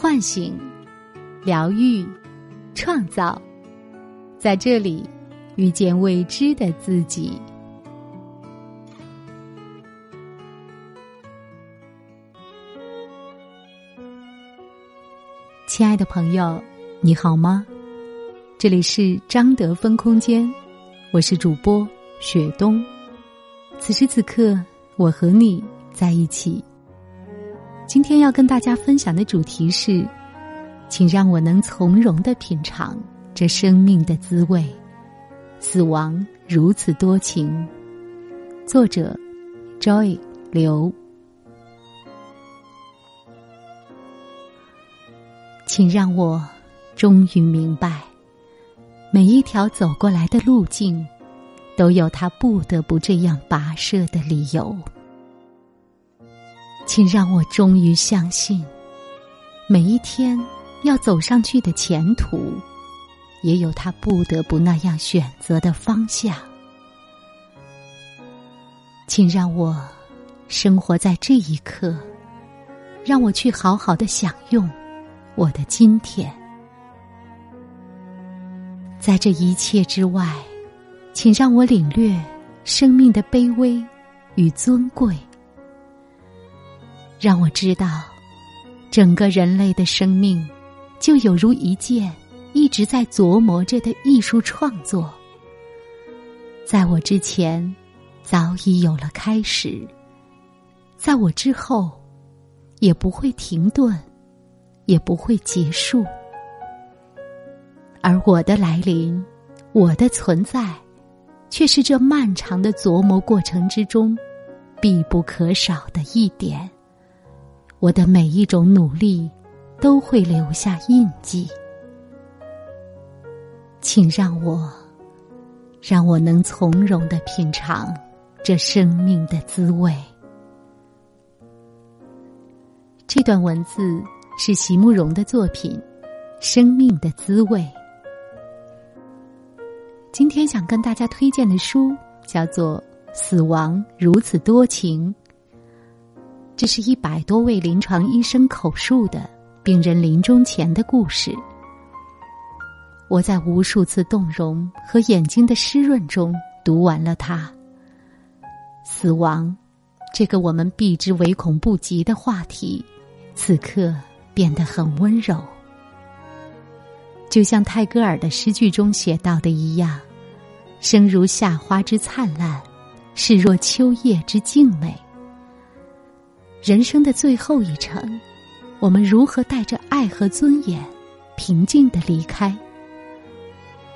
唤醒、疗愈、创造，在这里遇见未知的自己。亲爱的朋友，你好吗？这里是张德芬空间，我是主播雪冬。此时此刻，我和你在一起。今天要跟大家分享的主题是，请让我能从容的品尝这生命的滋味。死亡如此多情。作者：Joy 刘。请让我终于明白，每一条走过来的路径，都有它不得不这样跋涉的理由。请让我终于相信，每一天要走上去的前途，也有他不得不那样选择的方向。请让我生活在这一刻，让我去好好的享用我的今天。在这一切之外，请让我领略生命的卑微与尊贵。让我知道，整个人类的生命，就有如一件一直在琢磨着的艺术创作，在我之前，早已有了开始；在我之后，也不会停顿，也不会结束。而我的来临，我的存在，却是这漫长的琢磨过程之中必不可少的一点。我的每一种努力，都会留下印记。请让我，让我能从容的品尝这生命的滋味。这段文字是席慕容的作品《生命的滋味》。今天想跟大家推荐的书叫做《死亡如此多情》。这是一百多位临床医生口述的病人临终前的故事。我在无数次动容和眼睛的湿润中读完了它。死亡，这个我们避之唯恐不及的话题，此刻变得很温柔。就像泰戈尔的诗句中写到的一样：“生如夏花之灿烂，视若秋叶之静美。”人生的最后一程，我们如何带着爱和尊严，平静的离开？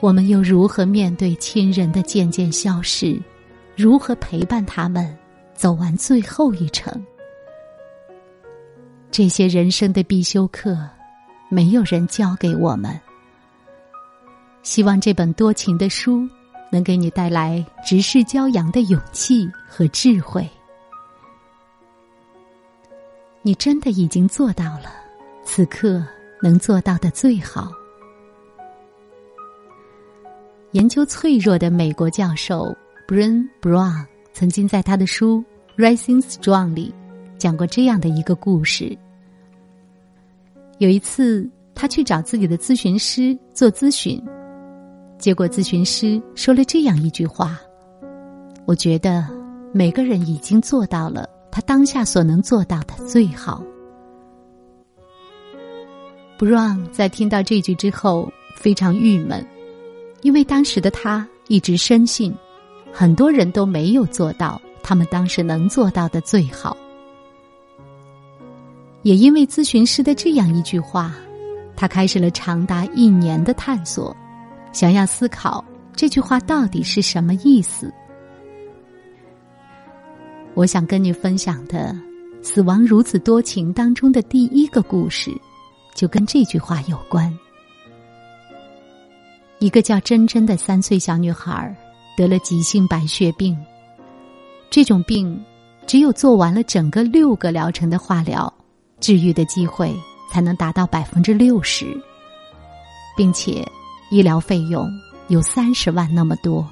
我们又如何面对亲人的渐渐消逝？如何陪伴他们走完最后一程？这些人生的必修课，没有人教给我们。希望这本多情的书，能给你带来直视骄阳的勇气和智慧。你真的已经做到了，此刻能做到的最好。研究脆弱的美国教授 Brian Brown 曾经在他的书《Rising Strong》里讲过这样的一个故事。有一次，他去找自己的咨询师做咨询，结果咨询师说了这样一句话：“我觉得每个人已经做到了。”他当下所能做到的最好。Brown 在听到这句之后非常郁闷，因为当时的他一直深信，很多人都没有做到他们当时能做到的最好。也因为咨询师的这样一句话，他开始了长达一年的探索，想要思考这句话到底是什么意思。我想跟你分享的《死亡如此多情》当中的第一个故事，就跟这句话有关。一个叫珍珍的三岁小女孩得了急性白血病，这种病只有做完了整个六个疗程的化疗，治愈的机会才能达到百分之六十，并且医疗费用有三十万那么多。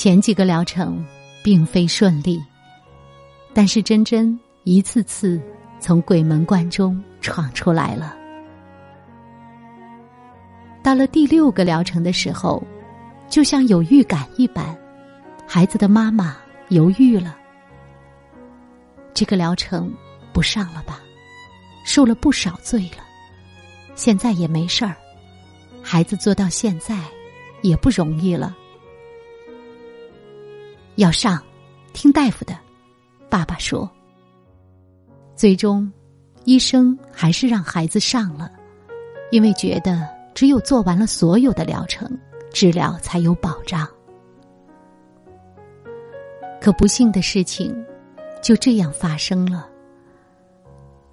前几个疗程并非顺利，但是珍珍一次次从鬼门关中闯出来了。到了第六个疗程的时候，就像有预感一般，孩子的妈妈犹豫了。这个疗程不上了吧？受了不少罪了，现在也没事儿。孩子做到现在也不容易了，要上，听大夫的。爸爸说。最终，医生还是让孩子上了，因为觉得只有做完了所有的疗程，治疗才有保障。可不幸的事情就这样发生了。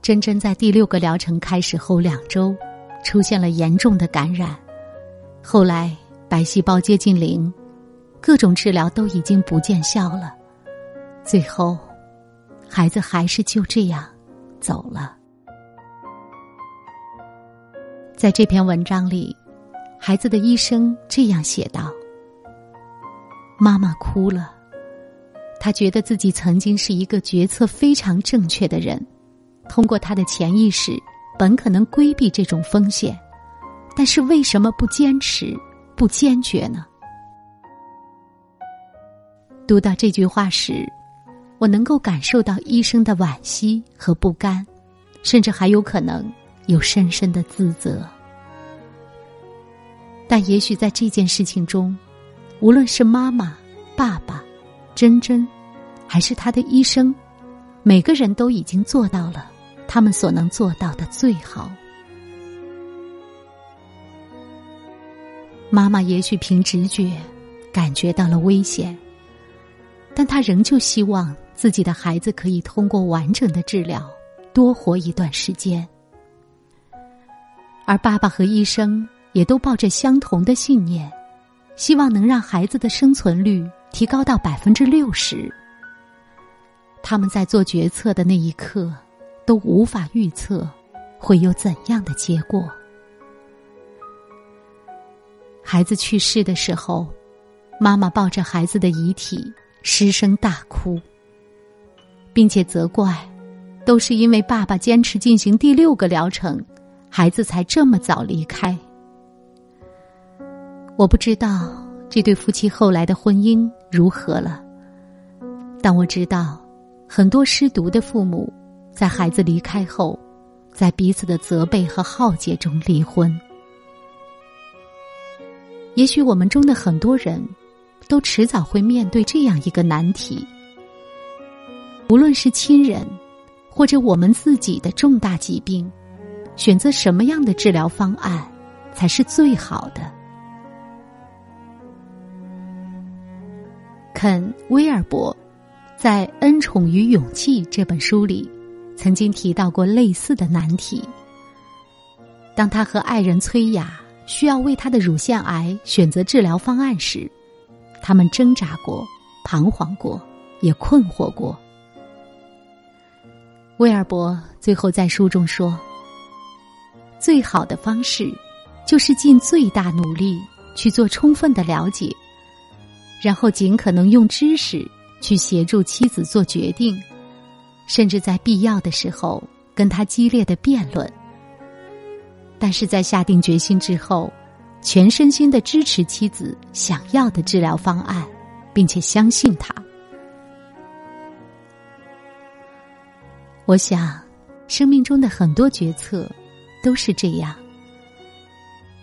珍珍在第六个疗程开始后两周，出现了严重的感染，后来白细胞接近零，各种治疗都已经不见效了，最后，孩子还是就这样。走了。在这篇文章里，孩子的医生这样写道：“妈妈哭了，他觉得自己曾经是一个决策非常正确的人，通过他的潜意识，本可能规避这种风险，但是为什么不坚持、不坚决呢？”读到这句话时。我能够感受到医生的惋惜和不甘，甚至还有可能有深深的自责。但也许在这件事情中，无论是妈妈、爸爸、珍珍，还是他的医生，每个人都已经做到了他们所能做到的最好。妈妈也许凭直觉感觉到了危险，但他仍旧希望。自己的孩子可以通过完整的治疗多活一段时间，而爸爸和医生也都抱着相同的信念，希望能让孩子的生存率提高到百分之六十。他们在做决策的那一刻，都无法预测会有怎样的结果。孩子去世的时候，妈妈抱着孩子的遗体失声大哭。并且责怪，都是因为爸爸坚持进行第六个疗程，孩子才这么早离开。我不知道这对夫妻后来的婚姻如何了，但我知道，很多失独的父母在孩子离开后，在彼此的责备和浩劫中离婚。也许我们中的很多人，都迟早会面对这样一个难题。无论是亲人，或者我们自己的重大疾病，选择什么样的治疗方案才是最好的？肯·威尔伯在《恩宠与勇气》这本书里，曾经提到过类似的难题。当他和爱人崔雅需要为他的乳腺癌选择治疗方案时，他们挣扎过、彷徨过，也困惑过。威尔伯最后在书中说：“最好的方式，就是尽最大努力去做充分的了解，然后尽可能用知识去协助妻子做决定，甚至在必要的时候跟他激烈的辩论。但是在下定决心之后，全身心的支持妻子想要的治疗方案，并且相信他。”我想，生命中的很多决策都是这样。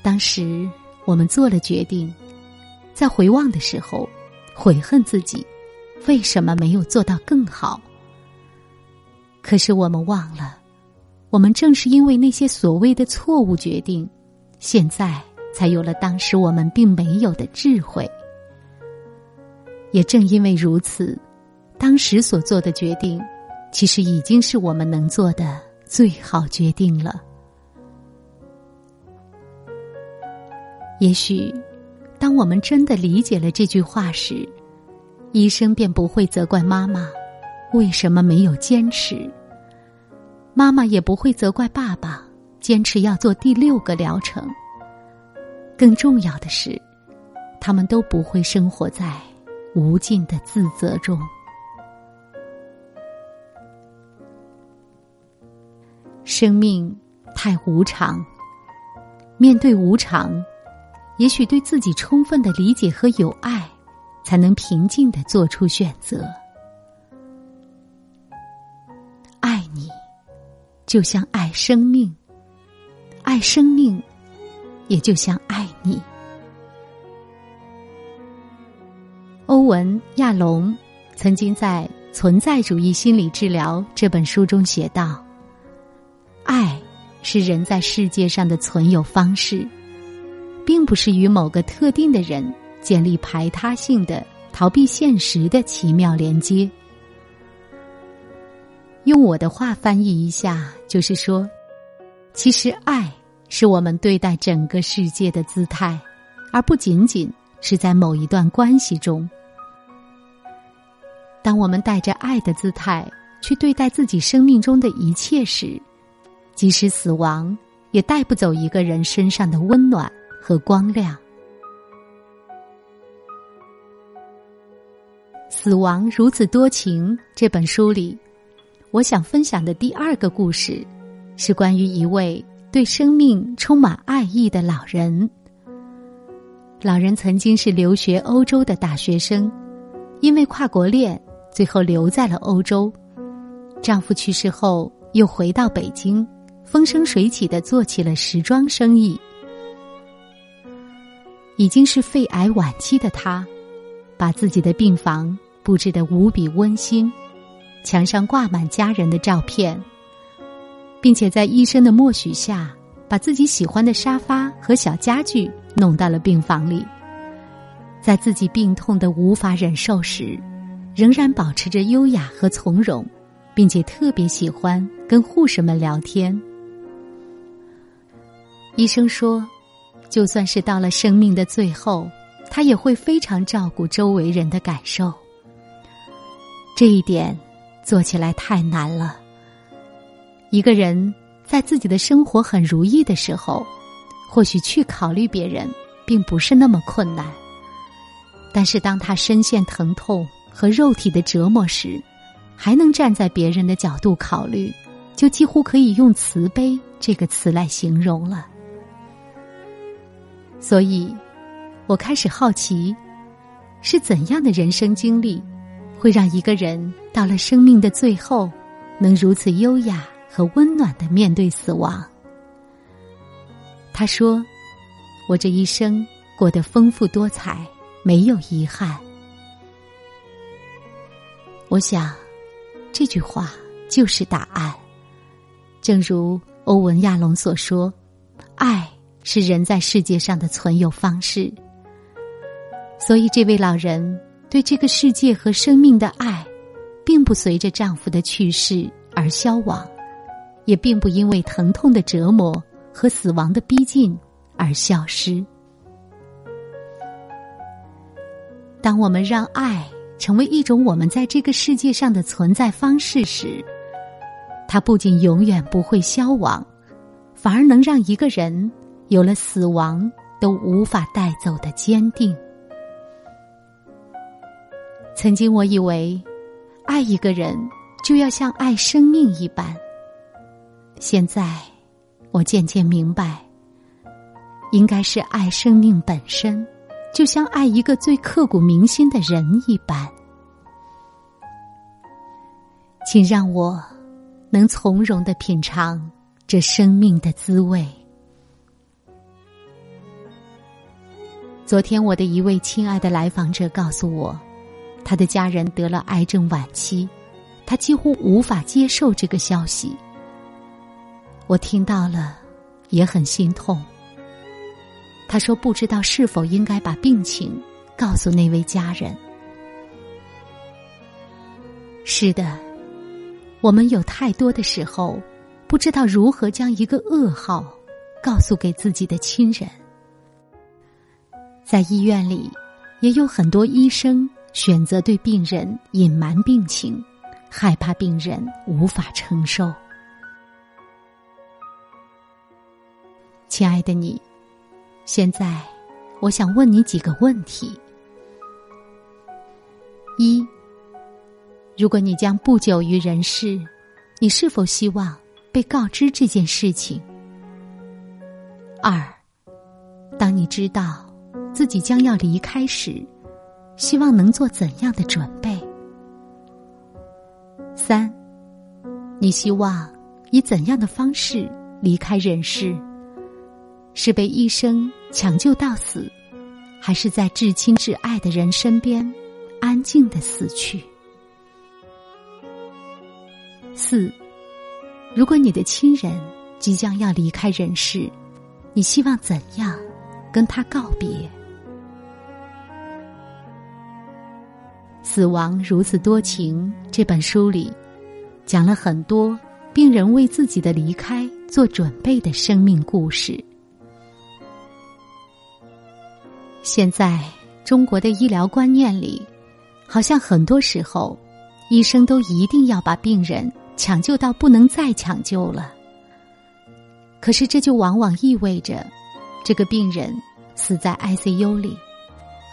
当时我们做了决定，在回望的时候，悔恨自己为什么没有做到更好。可是我们忘了，我们正是因为那些所谓的错误决定，现在才有了当时我们并没有的智慧。也正因为如此，当时所做的决定。其实已经是我们能做的最好决定了。也许，当我们真的理解了这句话时，医生便不会责怪妈妈为什么没有坚持，妈妈也不会责怪爸爸坚持要做第六个疗程。更重要的是，他们都不会生活在无尽的自责中。生命太无常。面对无常，也许对自己充分的理解和有爱，才能平静的做出选择。爱你，就像爱生命；爱生命，也就像爱你。欧文·亚龙曾经在《存在主义心理治疗》这本书中写道：“爱。”是人在世界上的存有方式，并不是与某个特定的人建立排他性的、逃避现实的奇妙连接。用我的话翻译一下，就是说，其实爱是我们对待整个世界的姿态，而不仅仅是在某一段关系中。当我们带着爱的姿态去对待自己生命中的一切时，即使死亡，也带不走一个人身上的温暖和光亮。《死亡如此多情》这本书里，我想分享的第二个故事，是关于一位对生命充满爱意的老人。老人曾经是留学欧洲的大学生，因为跨国恋，最后留在了欧洲。丈夫去世后，又回到北京。风生水起的做起了时装生意，已经是肺癌晚期的他，把自己的病房布置的无比温馨，墙上挂满家人的照片，并且在医生的默许下，把自己喜欢的沙发和小家具弄到了病房里，在自己病痛的无法忍受时，仍然保持着优雅和从容，并且特别喜欢跟护士们聊天。医生说，就算是到了生命的最后，他也会非常照顾周围人的感受。这一点做起来太难了。一个人在自己的生活很如意的时候，或许去考虑别人并不是那么困难。但是当他深陷疼痛和肉体的折磨时，还能站在别人的角度考虑，就几乎可以用慈悲这个词来形容了。所以，我开始好奇，是怎样的人生经历，会让一个人到了生命的最后，能如此优雅和温暖的面对死亡？他说：“我这一生过得丰富多彩，没有遗憾。”我想，这句话就是答案。正如欧文·亚龙所说：“爱。”是人在世界上的存有方式，所以这位老人对这个世界和生命的爱，并不随着丈夫的去世而消亡，也并不因为疼痛的折磨和死亡的逼近而消失。当我们让爱成为一种我们在这个世界上的存在方式时，它不仅永远不会消亡，反而能让一个人。有了死亡都无法带走的坚定。曾经我以为，爱一个人就要像爱生命一般。现在，我渐渐明白，应该是爱生命本身，就像爱一个最刻骨铭心的人一般。请让我能从容的品尝这生命的滋味。昨天，我的一位亲爱的来访者告诉我，他的家人得了癌症晚期，他几乎无法接受这个消息。我听到了，也很心痛。他说：“不知道是否应该把病情告诉那位家人。”是的，我们有太多的时候，不知道如何将一个噩耗告诉给自己的亲人。在医院里，也有很多医生选择对病人隐瞒病情，害怕病人无法承受。亲爱的你，现在我想问你几个问题：一，如果你将不久于人世，你是否希望被告知这件事情。二，当你知道自己将要离开时，希望能做怎样的准备？三，你希望以怎样的方式离开人世？是被医生抢救到死，还是在至亲至爱的人身边安静的死去？四，如果你的亲人即将要离开人世，你希望怎样跟他告别？死亡如此多情这本书里，讲了很多病人为自己的离开做准备的生命故事。现在中国的医疗观念里，好像很多时候，医生都一定要把病人抢救到不能再抢救了。可是这就往往意味着，这个病人死在 ICU 里，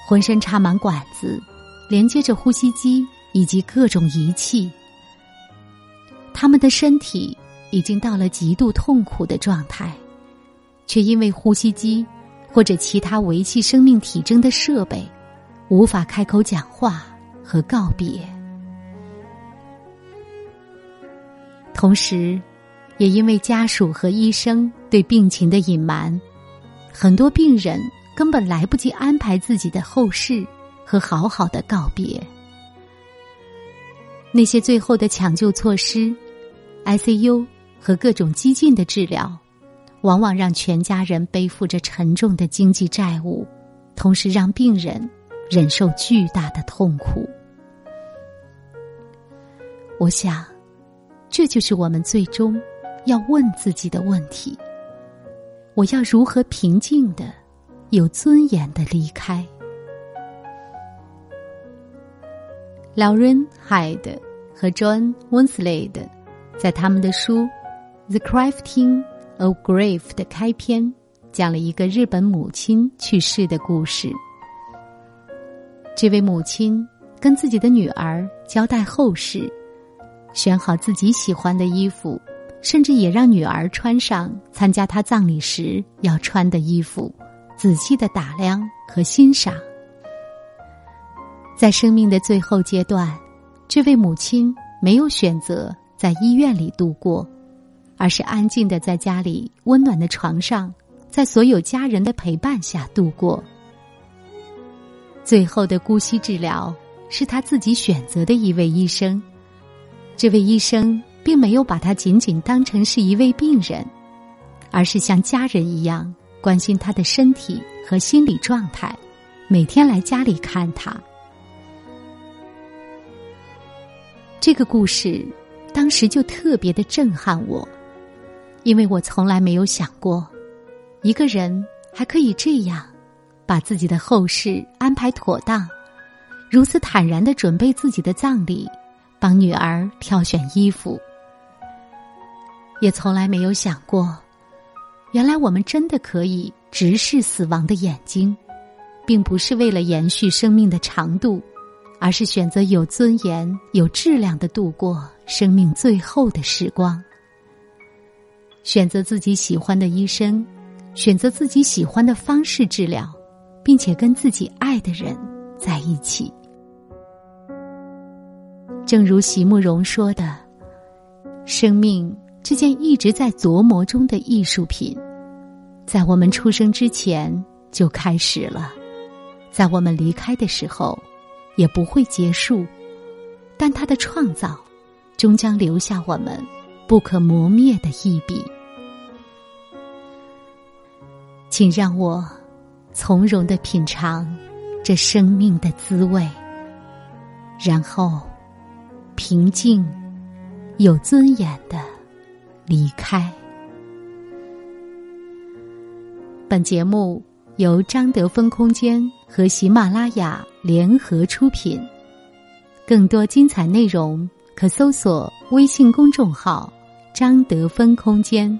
浑身插满管子，连接着呼吸机以及各种仪器。他们的身体已经到了极度痛苦的状态，却因为呼吸机或者其他维系生命体征的设备，无法开口讲话和告别。同时。也因为家属和医生对病情的隐瞒，很多病人根本来不及安排自己的后事和好好的告别。那些最后的抢救措施、ICU 和各种激进的治疗，往往让全家人背负着沉重的经济债务，同时让病人忍受巨大的痛苦。我想，这就是我们最终。要问自己的问题：我要如何平静的、有尊严的离开？Lauren Hyde 和 John Winslade 在他们的书《The Crafting O'Grave》的开篇讲了一个日本母亲去世的故事。这位母亲跟自己的女儿交代后事，选好自己喜欢的衣服。甚至也让女儿穿上参加她葬礼时要穿的衣服，仔细的打量和欣赏。在生命的最后阶段，这位母亲没有选择在医院里度过，而是安静的在家里温暖的床上，在所有家人的陪伴下度过。最后的姑息治疗是他自己选择的一位医生，这位医生。并没有把他仅仅当成是一位病人，而是像家人一样关心他的身体和心理状态，每天来家里看他。这个故事当时就特别的震撼我，因为我从来没有想过，一个人还可以这样把自己的后事安排妥当，如此坦然的准备自己的葬礼，帮女儿挑选衣服。也从来没有想过，原来我们真的可以直视死亡的眼睛，并不是为了延续生命的长度，而是选择有尊严、有质量的度过生命最后的时光。选择自己喜欢的医生，选择自己喜欢的方式治疗，并且跟自己爱的人在一起。正如席慕容说的：“生命。”这件一直在琢磨中的艺术品，在我们出生之前就开始了，在我们离开的时候也不会结束，但它的创造终将留下我们不可磨灭的一笔。请让我从容的品尝这生命的滋味，然后平静、有尊严的。离开。本节目由张德芬空间和喜马拉雅联合出品，更多精彩内容可搜索微信公众号“张德芬空间”。